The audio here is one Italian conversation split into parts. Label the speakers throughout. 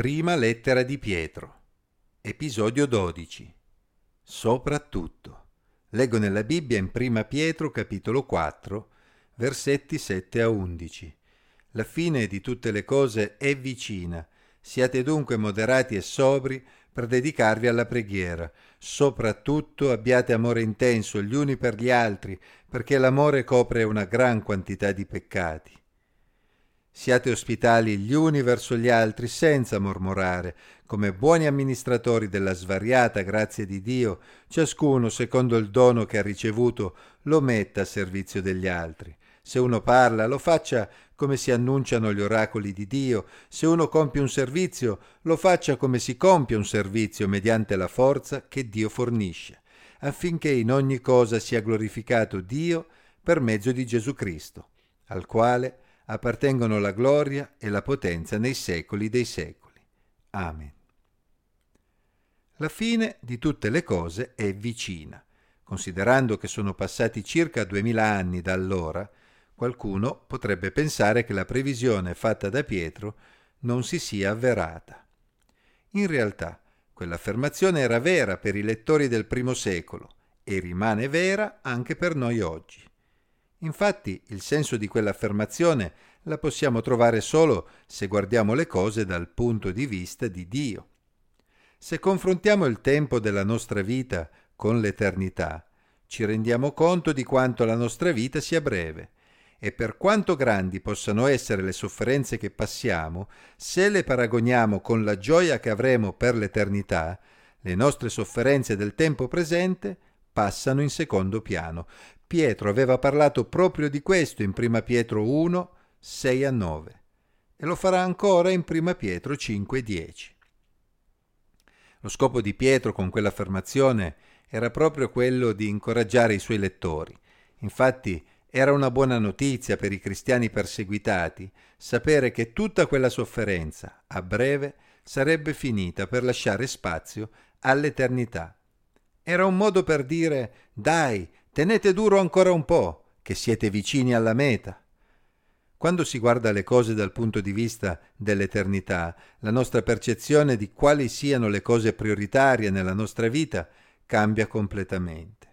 Speaker 1: Prima lettera di Pietro, episodio 12. Soprattutto. Leggo nella Bibbia in Prima Pietro, capitolo 4, versetti 7 a 11. La fine di tutte le cose è vicina. Siate dunque moderati e sobri per dedicarvi alla preghiera. Soprattutto abbiate amore intenso gli uni per gli altri, perché l'amore copre una gran quantità di peccati. Siate ospitali gli uni verso gli altri senza mormorare, come buoni amministratori della svariata grazia di Dio, ciascuno secondo il dono che ha ricevuto lo metta a servizio degli altri. Se uno parla, lo faccia come si annunciano gli oracoli di Dio, se uno compie un servizio, lo faccia come si compie un servizio mediante la forza che Dio fornisce, affinché in ogni cosa sia glorificato Dio per mezzo di Gesù Cristo, al quale appartengono la gloria e la potenza nei secoli dei secoli. Amen. La fine di tutte le cose è vicina. Considerando che sono passati circa duemila anni da allora, qualcuno potrebbe pensare che la previsione fatta da Pietro non si sia avverata. In realtà, quell'affermazione era vera per i lettori del primo secolo e rimane vera anche per noi oggi. Infatti il senso di quell'affermazione la possiamo trovare solo se guardiamo le cose dal punto di vista di Dio. Se confrontiamo il tempo della nostra vita con l'eternità, ci rendiamo conto di quanto la nostra vita sia breve e per quanto grandi possano essere le sofferenze che passiamo, se le paragoniamo con la gioia che avremo per l'eternità, le nostre sofferenze del tempo presente passano in secondo piano, Pietro aveva parlato proprio di questo in 1 Pietro 1, 6 a 9 e lo farà ancora in 1 Pietro 5, 10. Lo scopo di Pietro con quell'affermazione era proprio quello di incoraggiare i suoi lettori. Infatti era una buona notizia per i cristiani perseguitati sapere che tutta quella sofferenza, a breve, sarebbe finita per lasciare spazio all'eternità. Era un modo per dire dai, Tenete duro ancora un po', che siete vicini alla meta. Quando si guarda le cose dal punto di vista dell'eternità, la nostra percezione di quali siano le cose prioritarie nella nostra vita cambia completamente.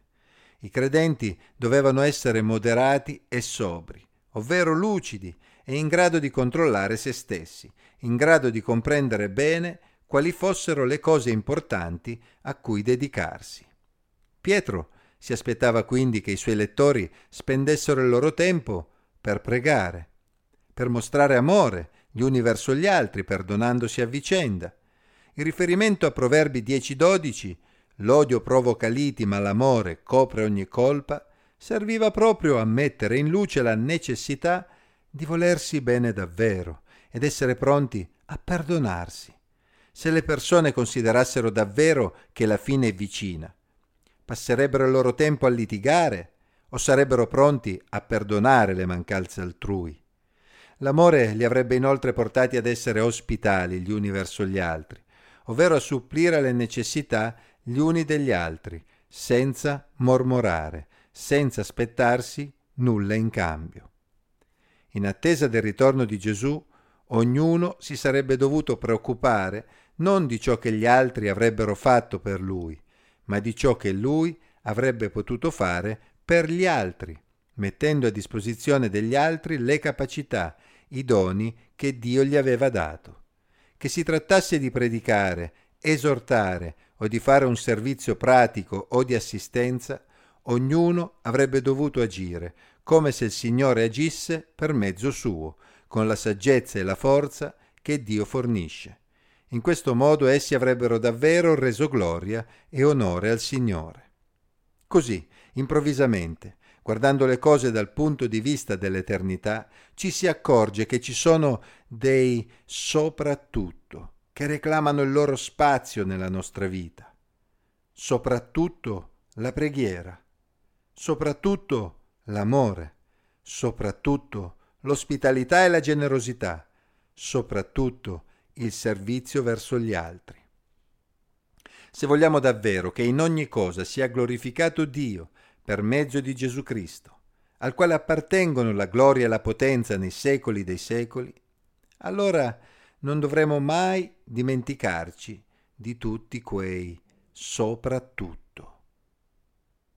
Speaker 1: I credenti dovevano essere moderati e sobri, ovvero lucidi e in grado di controllare se stessi, in grado di comprendere bene quali fossero le cose importanti a cui dedicarsi. Pietro si aspettava quindi che i suoi lettori spendessero il loro tempo per pregare, per mostrare amore gli uni verso gli altri, perdonandosi a vicenda. Il riferimento a Proverbi 10-12, l'odio provoca liti ma l'amore copre ogni colpa, serviva proprio a mettere in luce la necessità di volersi bene davvero ed essere pronti a perdonarsi. Se le persone considerassero davvero che la fine è vicina, passerebbero il loro tempo a litigare o sarebbero pronti a perdonare le mancanze altrui. L'amore li avrebbe inoltre portati ad essere ospitali gli uni verso gli altri, ovvero a supplire le necessità gli uni degli altri, senza mormorare, senza aspettarsi nulla in cambio. In attesa del ritorno di Gesù, ognuno si sarebbe dovuto preoccupare non di ciò che gli altri avrebbero fatto per lui, ma di ciò che lui avrebbe potuto fare per gli altri, mettendo a disposizione degli altri le capacità, i doni che Dio gli aveva dato. Che si trattasse di predicare, esortare o di fare un servizio pratico o di assistenza, ognuno avrebbe dovuto agire come se il Signore agisse per mezzo suo, con la saggezza e la forza che Dio fornisce. In questo modo essi avrebbero davvero reso gloria e onore al Signore. Così, improvvisamente, guardando le cose dal punto di vista dell'eternità, ci si accorge che ci sono dei soprattutto che reclamano il loro spazio nella nostra vita. Soprattutto la preghiera, soprattutto l'amore, soprattutto l'ospitalità e la generosità, soprattutto il servizio verso gli altri. Se vogliamo davvero che in ogni cosa sia glorificato Dio per mezzo di Gesù Cristo, al quale appartengono la gloria e la potenza nei secoli dei secoli, allora non dovremo mai dimenticarci di tutti quei soprattutto.